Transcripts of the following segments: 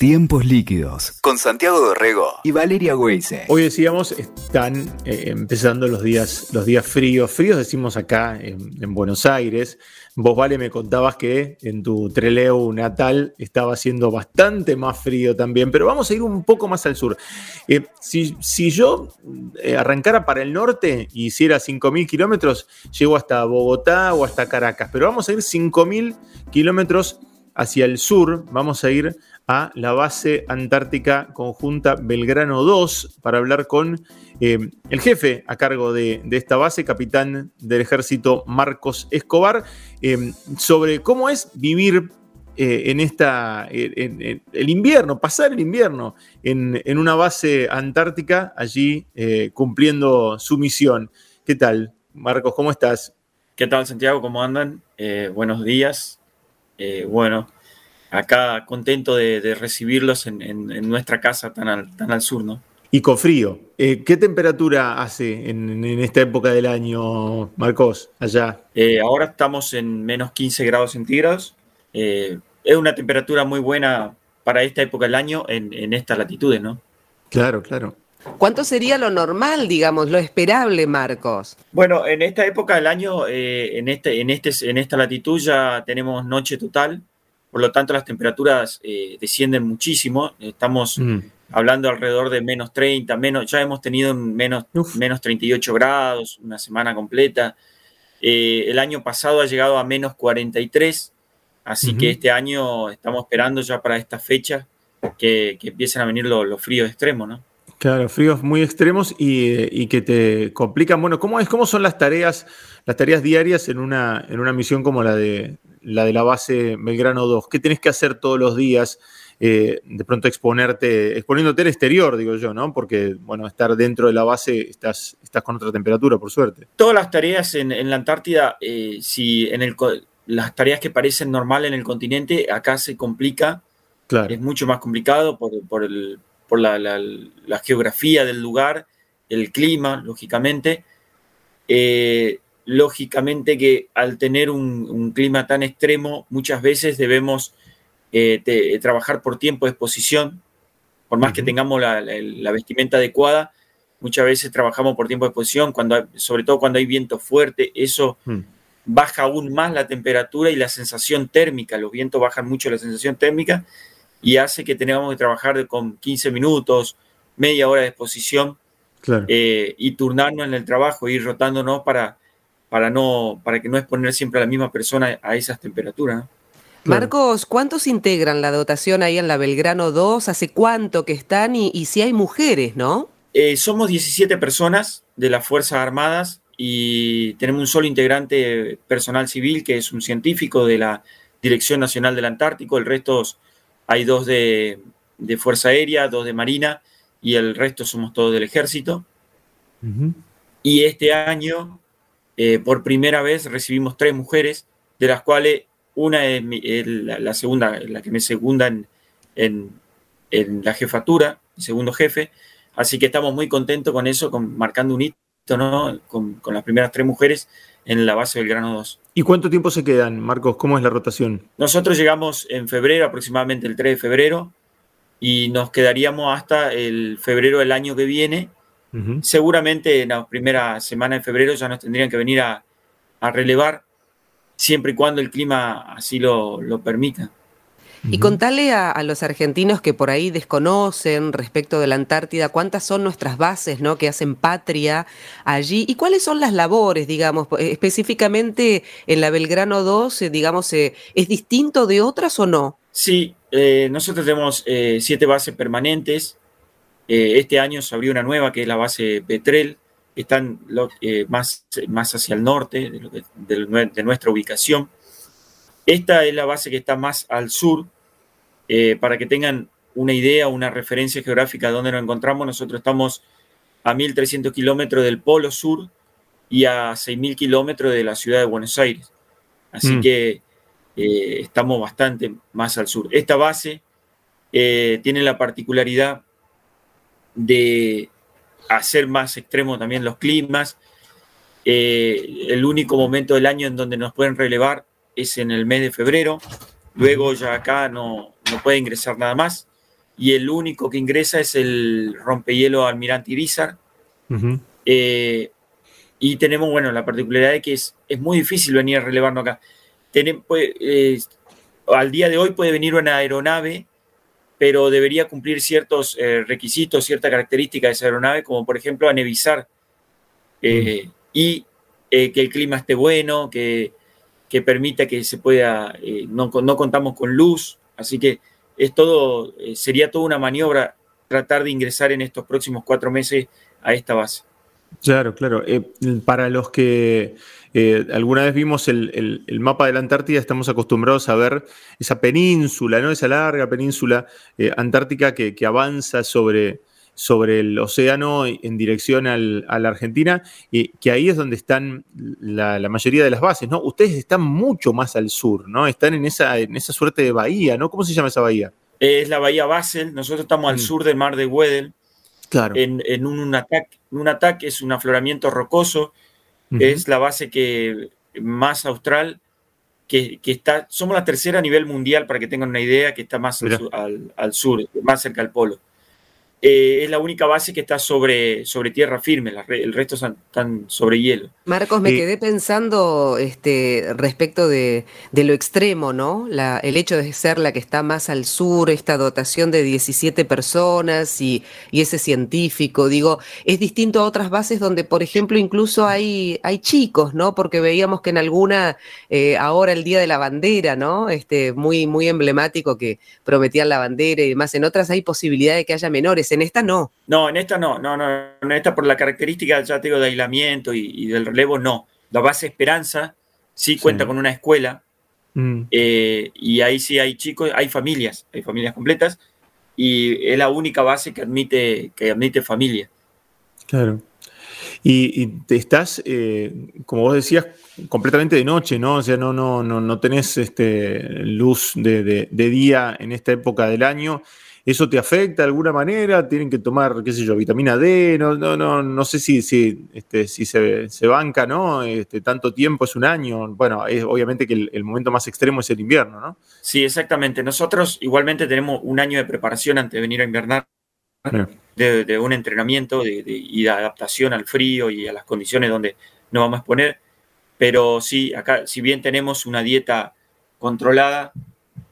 Tiempos líquidos con Santiago Dorrego y Valeria Weise. Hoy decíamos, están eh, empezando los días, los días fríos. Fríos decimos acá en, Buenos Aires. Vos, Vale, me contabas que en tu Treleu natal estaba haciendo bastante más frío también, pero vamos a ir un poco más al sur. Eh, si, si, yo eh, arrancara para el norte y hiciera 5.000 kilómetros, llego hasta Bogotá o hasta Caracas, pero vamos a ir 5.000 kilómetros hacia el sur, vamos a ir a la base antártica conjunta Belgrano 2 para hablar con eh, el jefe a cargo de, esta base, capitán del ejército Marcos Escobar, eh, sobre cómo es vivir eh, en esta, en, el invierno, pasar el invierno en, en una base antártica allí cumpliendo su misión. ¿Qué tal, Marcos? ¿Cómo estás? ¿Qué tal, Santiago? ¿Cómo andan? buenos días. bueno, acá contento de, recibirlos en, nuestra casa tan al, tan al sur, ¿no? Y con frío. Eh, ¿Qué temperatura hace en, esta época del año, Marcos, allá? Eh, ahora estamos en menos 15 grados centígrados. Eh, es una temperatura muy buena para esta época del año en, estas latitudes, ¿no? Claro, claro. ¿Cuánto sería lo normal, digamos, lo esperable, Marcos? Bueno, en esta época del año, en, este, en, este, en esta latitud ya tenemos noche total, por lo tanto las temperaturas eh, descienden muchísimo, estamos mm. hablando alrededor de menos 30, menos, ya hemos tenido menos, menos 38 grados una semana completa, eh, el año pasado ha llegado a menos 43, así que este año estamos esperando ya para esta fecha que, empiecen a venir los, fríos extremos, ¿no? Claro, fríos muy extremos y, que te complican. Bueno, ¿cómo es, cómo son las tareas, las tareas diarias en una, en una misión como la de, la de la base Belgrano 2? ¿Qué tenés que hacer todos los días? Eh, de pronto exponerte, exponiéndote al exterior, digo yo, ¿no? Porque, bueno, estar dentro de la base estás, estás con otra temperatura, por suerte. Todas las tareas en, la Antártida, eh, si en el, las tareas que parecen normal en el continente, acá se complica. Claro. Es mucho más complicado por, la, geografía del lugar, el clima, lógicamente. Eh, lógicamente que al tener un, clima tan extremo, muchas veces debemos eh, trabajar por tiempo de exposición, por más que tengamos la, vestimenta adecuada, muchas veces trabajamos por tiempo de exposición, cuando, sobre todo cuando hay viento fuerte, eso mm. baja aún más la temperatura y la sensación térmica, los vientos bajan mucho la sensación térmica y hace que tengamos que trabajar con 15 minutos, media hora de exposición eh, y turnarnos en el trabajo, ir rotándonos para para, no, para que no exponer siempre a la misma persona a esas temperaturas. Marcos, ¿cuántos integran la dotación ahí en la Belgrano 2? ¿Hace cuánto que están? Y, si hay mujeres, ¿no? Eh, somos 17 personas de las Fuerzas Armadas y tenemos un solo integrante personal civil que es un científico de la Dirección Nacional del Antártico. El resto hay dos de, Fuerza Aérea, dos de Marina y el resto somos todos del Ejército. Y este año eh, por primera vez recibimos tres mujeres, de las cuales una es, la, segunda, la que me segunda en, la jefatura, el segundo jefe. Así que estamos muy contentos con eso, con, marcando un hito ¿no? Con, las primeras tres mujeres en la base del grano 2. ¿Y cuánto tiempo se quedan, Marcos? ¿Cómo es la rotación? Nosotros llegamos en febrero, aproximadamente el 3 de febrero, y nos quedaríamos hasta el febrero del año que viene, Seguramente en la primera semana de febrero ya nos tendrían que venir a, relevar, siempre y cuando el clima así lo, permita. Y contale a, los argentinos que por ahí desconocen respecto de la Antártida cuántas son nuestras bases, ¿no? Que hacen patria allí y cuáles son las labores, digamos, específicamente en la Belgrano 2, eh, digamos, eh, ¿es distinto de otras o no? Sí, eh, nosotros tenemos siete bases permanentes eh, este año se abrió una nueva que es la base Petrel, que están eh, más, más hacia el norte de, nuestra ubicación. Esta es la base que está más al sur, eh, para que tengan una idea, una referencia geográfica de dónde nos encontramos. Nosotros estamos a 1.300 kilómetros del Polo Sur y a 6.000 kilómetros de la ciudad de Buenos Aires. Así mm. que estamos bastante más al sur. Esta base tiene la particularidad de hacer más extremo también los climas. Eh, el único momento del año en donde nos pueden relevar es en el mes de febrero. Luego ya acá no, no puede ingresar nada más. y el único que ingresa es el rompehielo Almirante Irizar. Eh, y tenemos, bueno, la particularidad de que es, es muy difícil venir a relevarnos acá. Pues, al día de hoy puede venir una aeronave, pero debería cumplir ciertos eh, requisitos, cierta característica de esa aeronave, como por ejemplo anevizar eh, y que el clima esté bueno, que, que permita que se pueda, no, no contamos con luz, así que es todo, eh, sería toda una maniobra tratar de ingresar en estos próximos cuatro meses a esta base. Claro, claro. Eh, para los que eh, alguna vez vimos el, mapa de la Antártida, estamos acostumbrados a ver esa península, ¿no? Esa larga península antártica que, avanza sobre, sobre, el océano en dirección a la Argentina, y que ahí es donde están la, la, mayoría de las bases, ¿no? Ustedes están mucho más al sur, ¿no? Están en esa, en esa suerte de bahía, ¿no? ¿Cómo se llama esa bahía? es la bahía Basel, nosotros estamos al mm. sur del mar de Weddell, claro. en, un, ataque, un ataque es un afloramiento rocoso, es la base que más austral, que, está, somos la tercera a nivel mundial, para que tengan una idea, que está más al, sur, más cerca del polo. Eh, es la única base que está sobre, sobre tierra firme, el resto están sobre hielo. Marcos, me quedé pensando este, respecto de, lo extremo, ¿no? La, el hecho de ser la que está más al sur, esta dotación de 17 personas y, ese científico, digo, es distinto a otras bases donde, por ejemplo, incluso hay, hay chicos, ¿no? Porque veíamos que en alguna, eh, ahora el Día de la Bandera, ¿no? Este, muy, muy emblemático que prometían la bandera y demás, en otras hay posibilidad de que haya menores en esta no. No, en esta no, no, no, en esta por la característica, ya te digo, de aislamiento y, del relevo, no. La base Esperanza sí cuenta con una escuela mm. eh, y ahí sí hay chicos, hay familias, hay familias completas y es la única base que admite, que admite familia. Claro. Y, te estás, eh, como vos decías, completamente de noche, ¿no? O sea, no, no, no, no tenés este, luz de, de día en esta época del año. ¿Eso te afecta de alguna manera? ¿Tienen que tomar, qué sé yo, vitamina D? No, no, no, no sé si, si, este, si se, banca, ¿no? Este, tanto tiempo es un año. Bueno, es, obviamente que el, momento más extremo es el invierno, ¿no? Sí, exactamente. Nosotros igualmente tenemos un año de preparación antes de venir a invernar, de, un entrenamiento y de adaptación al frío y a las condiciones donde nos vamos a exponer. Pero sí, acá, si bien tenemos una dieta controlada,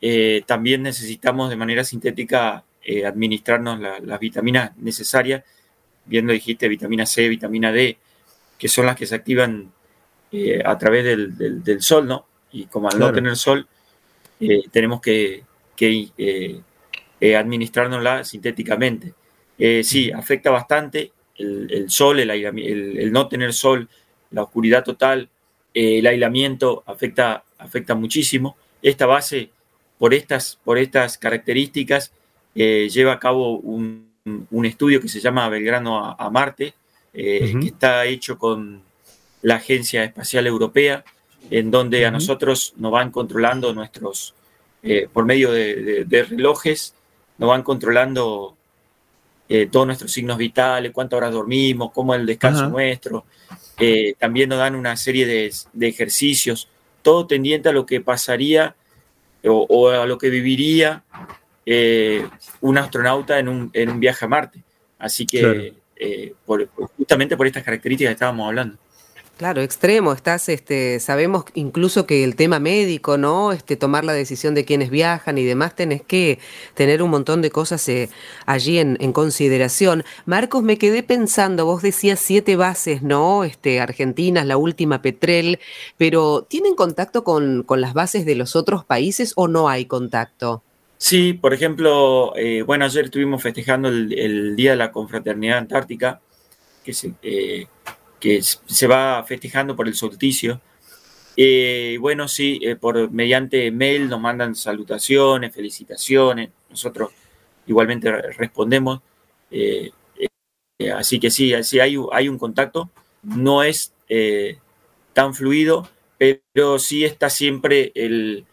eh, también necesitamos de manera sintética eh, administrarnos las vitaminas necesarias, viendo, dijiste, vitamina C, vitamina D, que son las que se activan eh, a través del, sol, ¿no? Y como al no tener sol, tenemos que, que administrárnosla sintéticamente. sí, afecta bastante el, sol, el, el, no tener sol, la oscuridad total, el aislamiento afecta, afecta muchísimo. Esta base por estas, por estas características, eh, lleva a cabo un, estudio que se llama Belgrano a, Marte, eh, que está hecho con la Agencia Espacial Europea, en donde a nosotros nos van controlando nuestros, eh, por medio de, relojes, nos van controlando todos nuestros signos vitales, cuántas horas dormimos, cómo es el descanso nuestro. también nos dan una serie de, de, ejercicios, todo tendiente a lo que pasaría o, a lo que viviría eh, un astronauta en un, en un, viaje a Marte. Así que eh, justamente por estas características que estábamos hablando. Claro, extremo, estás, este, sabemos incluso que el tema médico, ¿no? Este, tomar la decisión de quienes viajan y demás, tenés que tener un montón de cosas eh, allí en, consideración. Marcos, me quedé pensando, vos decías siete bases, ¿no? Este, Argentinas, la última Petrel, pero ¿tienen contacto con, las bases de los otros países o no hay contacto? Sí, por ejemplo, eh, bueno, ayer estuvimos festejando el, Día de la Confraternidad Antártica, que se, eh, que se va festejando por el solsticio. Eh, bueno, sí, eh, por mediante mail nos mandan salutaciones, felicitaciones, nosotros igualmente respondemos. Así que sí, sí hay, hay, un contacto, no es tan fluido, pero sí está siempre el,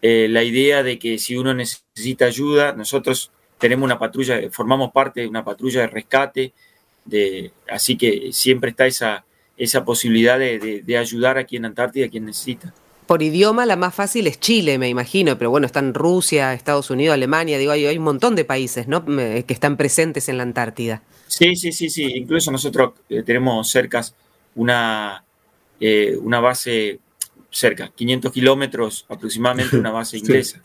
la idea de que si uno necesita ayuda, nosotros tenemos una patrulla, formamos parte de una patrulla de rescate, así que siempre está esa, esa posibilidad de, ayudar aquí en Antártida a quien necesita. Por idioma la más fácil es Chile, me imagino, pero bueno, están Rusia, Estados Unidos, Alemania, digo, hay, hay un montón de países ¿no? que están presentes en la Antártida. Sí, sí, sí, sí. Incluso nosotros eh, tenemos cerca una, eh, una base cerca, 500 kilómetros aproximadamente, una base inglesa,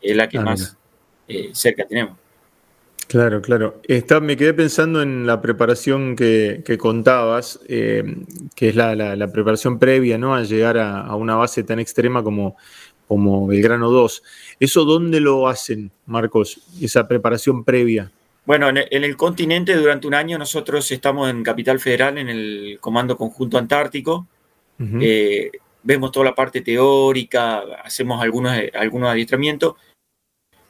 es la que ah, más eh, cerca tenemos. Claro, claro. Está, me quedé pensando en la preparación que, contabas, que es la, preparación previa ¿no? a llegar a, una base tan extrema como, como Belgrano 2. ¿Eso dónde lo hacen, Marcos, esa preparación previa? Bueno, en el, continente durante un año nosotros estamos en Capital Federal, en el Comando Conjunto Antártico. Eh, vemos toda la parte teórica, hacemos algunos, algunos adiestramientos,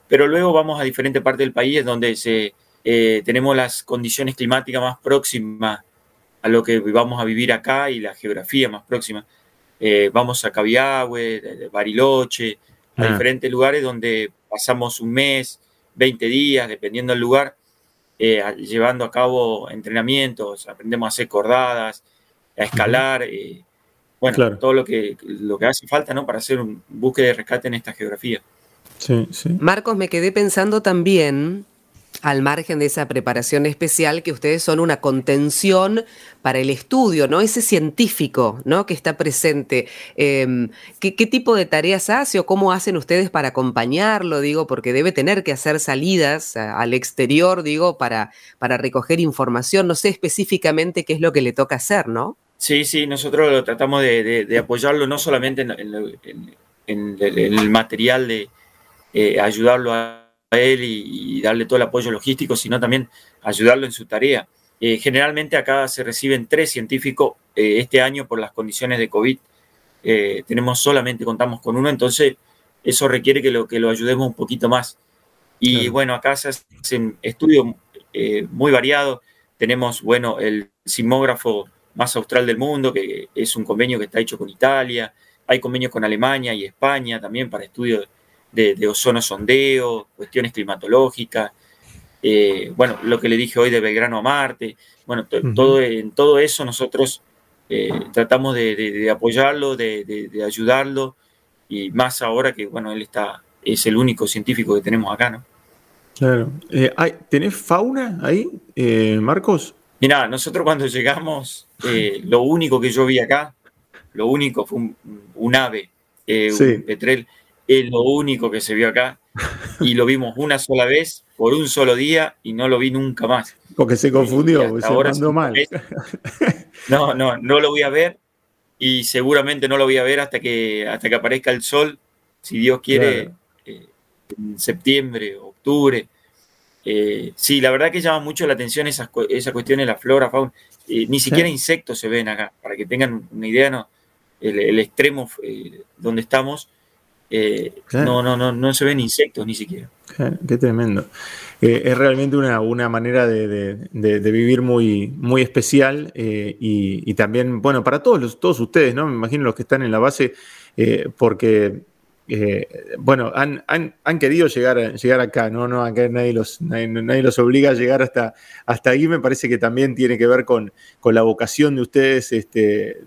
pero luego vamos a diferentes partes del país donde se, eh, tenemos las condiciones climáticas más próximas a lo que vamos a vivir acá y la geografía más próxima. Eh, vamos a Cabiagüe, Bariloche, a ah. diferentes lugares donde pasamos un mes, 20 días, dependiendo del lugar, eh, llevando a cabo entrenamientos, aprendemos a hacer cordadas, a escalar, eh, bueno, todo lo que, lo que hace falta ¿no? para hacer un búsqueda de rescate en esta geografía. Sí, sí. Marcos, me quedé pensando también al margen de esa preparación especial, que ustedes son una contención para el estudio, ¿no? Ese científico, ¿no? Que está presente. Em, ¿qué, tipo de tareas hace o cómo hacen ustedes para acompañarlo? Digo, porque debe tener que hacer salidas al exterior, digo, para, para recoger información. No sé específicamente qué es lo que le toca hacer, ¿no? Sí, sí, nosotros lo tratamos de, apoyarlo no solamente en, el material de eh, ayudarlo a él y, darle todo el apoyo logístico, sino también ayudarlo en su tarea. Eh, generalmente acá se reciben tres científicos eh, este año por las condiciones de COVID. Tenemos solamente, contamos con uno, entonces eso requiere que lo, que lo ayudemos un poquito más. Y bueno, acá se hacen estudios muy variados. Tenemos, bueno, el sismógrafo más austral del mundo, que es un convenio que está hecho con Italia. Hay convenios con Alemania y España también para estudios de, ozono sondeo, cuestiones climatológicas, eh, bueno, lo que le dije hoy de Belgrano a Marte, bueno, todo, en todo eso nosotros eh, tratamos de, apoyarlo, de, ayudarlo, y más ahora que, bueno, él está, es el único científico que tenemos acá, ¿no? Claro. Eh, ¿Tenés fauna ahí, Marcos? Mira, nosotros cuando llegamos, lo único que yo vi acá, lo único fue un, ave, un petrel es lo único que se vio acá y lo vimos una sola vez por un solo día y no lo vi nunca más. Porque se confundió, se ahora mal. No, no, no lo voy a ver y seguramente no lo voy a ver hasta que, hasta que aparezca el sol, si Dios quiere, eh, en septiembre, octubre. Eh, sí, la verdad que llama mucho la atención esa cuestión de la flora, fauna. Eh, ni siquiera insectos se ven acá, para que tengan una idea, ¿no? el, extremo donde estamos eh, no, no, no, no se ven insectos ni siquiera. Qué tremendo. Eh, es realmente una, una manera de, vivir muy, muy especial eh, y, también, bueno, para todos, los, todos ustedes, ¿no? Me imagino los que están en la base, porque, bueno, han, querido llegar, llegar acá, ¿no? no nadie los, nadie, los obliga a llegar hasta, hasta ahí, me parece que también tiene que ver con, con la vocación de ustedes este,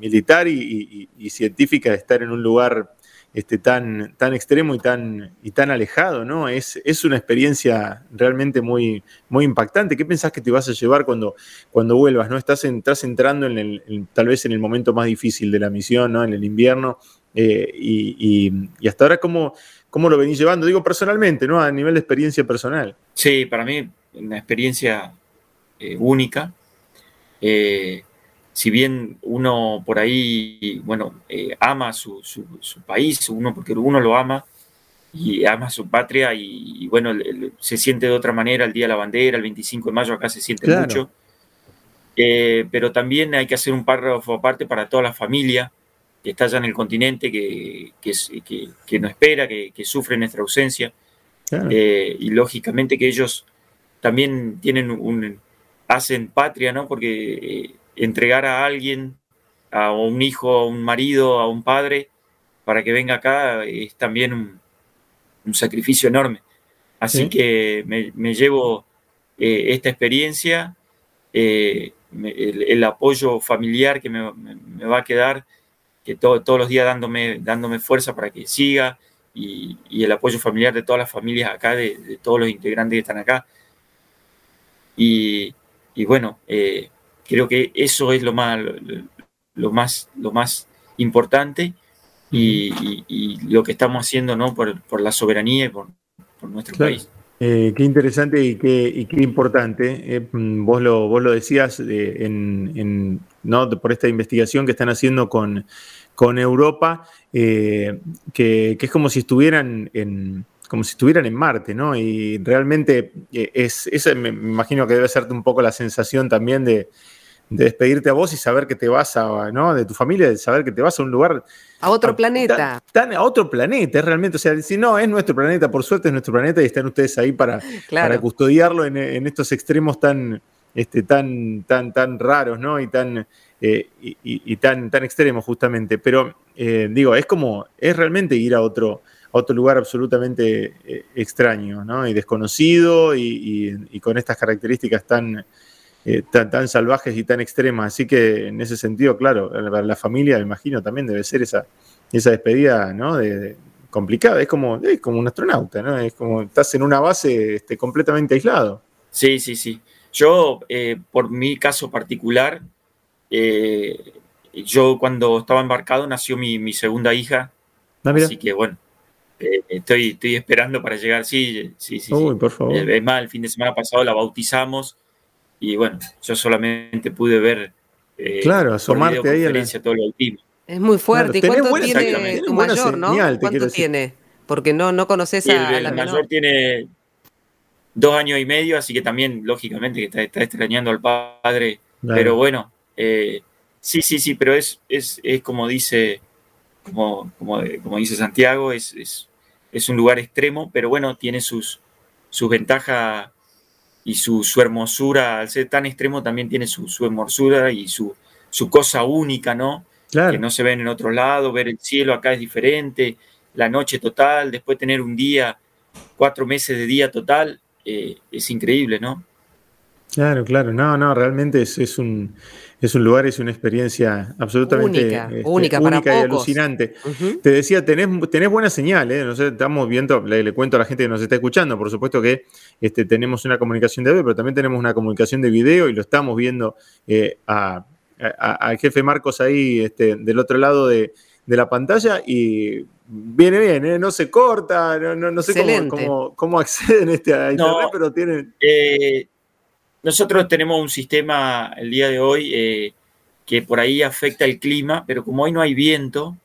militar y, y científica de estar en un lugar este, tan, tan extremo y tan, y tan alejado, ¿no? Es, es una experiencia realmente muy, muy impactante. ¿Qué pensás que te vas a llevar cuando, cuando vuelvas? ¿no? Estás, entrando en el, tal vez en el momento más difícil de la misión, ¿no? En el invierno. Eh, y, hasta ahora, ¿cómo, ¿cómo lo venís llevando? Digo personalmente, ¿no? A nivel de experiencia personal. Sí, para mí una experiencia eh, única. Eh, si bien uno por ahí, bueno, ama su, país, uno porque uno lo ama y ama su patria y, bueno, se siente de otra manera el Día de la Bandera, el 25 de mayo acá se siente mucho, pero también hay que hacer un párrafo aparte para toda la familia que está allá en el continente, que, que, no espera, que, sufre nuestra ausencia, eh, y lógicamente que ellos también tienen un, hacen patria, ¿no? Porque entregar a alguien, a un hijo, a un marido, a un padre, para que venga acá, es también un, sacrificio enorme. Así que me, llevo eh, esta experiencia, eh, el, apoyo familiar que me, va a quedar, que todos los días dándome, dándome fuerza para que siga y, el apoyo familiar de todas las familias acá, de, todos los integrantes que están acá. Y, bueno, eh, creo que eso es lo más, lo, más, lo más importante y, lo que estamos haciendo ¿no? por, la soberanía y por, nuestro país. Eh, qué interesante y qué, qué importante. Eh, vos, lo, vos lo decías en, ¿no? por esta investigación que están haciendo con, con Europa, eh, que, es como si estuvieran en como si estuvieran en Marte, ¿no? Y realmente es, esa me imagino que debe ser un poco la sensación también de, despedirte a vos y saber que te vas a, ¿no? De tu familia, de saber que te vas a un lugar. A otro planeta. Tan, a otro planeta, es realmente. O sea, si no, es nuestro planeta, por suerte es nuestro planeta y están ustedes ahí para, para custodiarlo en, estos extremos tan, este, tan, tan, tan raros, ¿no? Y tan. Eh, y, tan, tan extremos justamente. Pero eh, digo, es como, es realmente ir a otro, a otro lugar absolutamente eh, extraño, ¿no? Y desconocido y, con estas características tan, tan, salvajes y tan extremas. Así que en ese sentido, claro, la, familia, me imagino, también debe ser esa, esa despedida, ¿no? De, complicada. Es como, es como un astronauta, ¿no? Es como estás en una base este, completamente aislado. Sí, sí, sí. Yo, por mi caso particular, eh, yo cuando estaba embarcado nació mi, segunda hija, ah, así que bueno, eh, estoy, estoy esperando para llegar, sí, sí, sí. por favor. Eh, es más, el fin de semana pasado la bautizamos y bueno, yo solamente pude ver... claro, asomarte ahí a la... todo el Es muy fuerte. ¿Y cuánto tiene tu mayor, no? ¿Cuánto tiene? Porque no, no conoces a, el, la mayor tiene dos años y medio, así que también, lógicamente, que está, está extrañando al padre. Pero bueno, eh, sí, sí, sí, pero es, es, como dice, como, como, dice Santiago, es, es, un lugar extremo, pero bueno, tiene sus, sus ventajas y su, hermosura, al ser tan extremo también tiene su, hermosura y su, su cosa única, ¿no? Que no se ven en otro lado, ver el cielo acá es diferente, la noche total, después tener un día, cuatro meses de día total, eh, es increíble, ¿no? Claro, claro, no, no, realmente es, es un es un lugar, es una experiencia absolutamente única, este, y alucinante. Te decía, tenés, tenés buena señal, ¿eh? estamos viendo, le, cuento a la gente que nos está escuchando, por supuesto que este, tenemos una comunicación de audio, pero también tenemos una comunicación de video y lo estamos viendo eh, al jefe Marcos ahí este, del otro lado de, la pantalla y viene bien, ¿eh? no se corta, no, sé cómo, cómo, acceden este a internet, pero tienen... Eh, nosotros tenemos un sistema el día de hoy eh, que por ahí afecta el clima, pero como hoy no hay viento,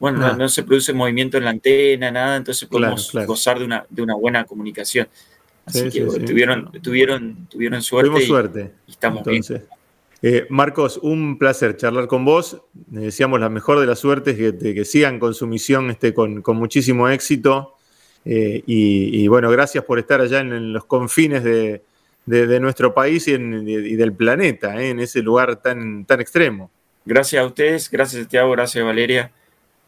bueno, no, ah. se produce movimiento en la antena, nada, entonces podemos gozar de una, de una buena comunicación. Así que Tuvieron, tuvieron, tuvieron suerte. Y, suerte. estamos bien. Eh, Marcos, un placer charlar con vos. deseamos la mejor de las suertes, que, que sigan con su misión este, con, muchísimo éxito. Eh, y, bueno, gracias por estar allá en los confines de, de, nuestro país y, del planeta, ¿eh? en ese lugar tan, tan extremo. Gracias a ustedes, gracias Santiago, gracias Valeria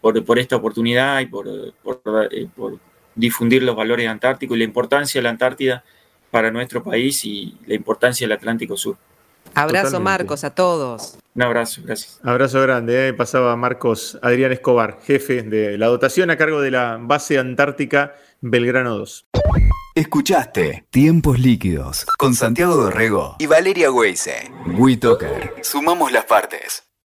por, por esta oportunidad y por, eh, por, difundir los valores antárticos y la importancia de la Antártida para nuestro país y la importancia del Atlántico Sur. Abrazo Marcos a todos. Un abrazo, gracias. Abrazo grande. ¿eh? Pasaba Marcos Adrián Escobar, jefe de la dotación a cargo de la base antártica Belgrano 2. Escuchaste Tiempos Líquidos con Santiago Dorrego y Valeria Weise. WeToker. Sumamos las partes.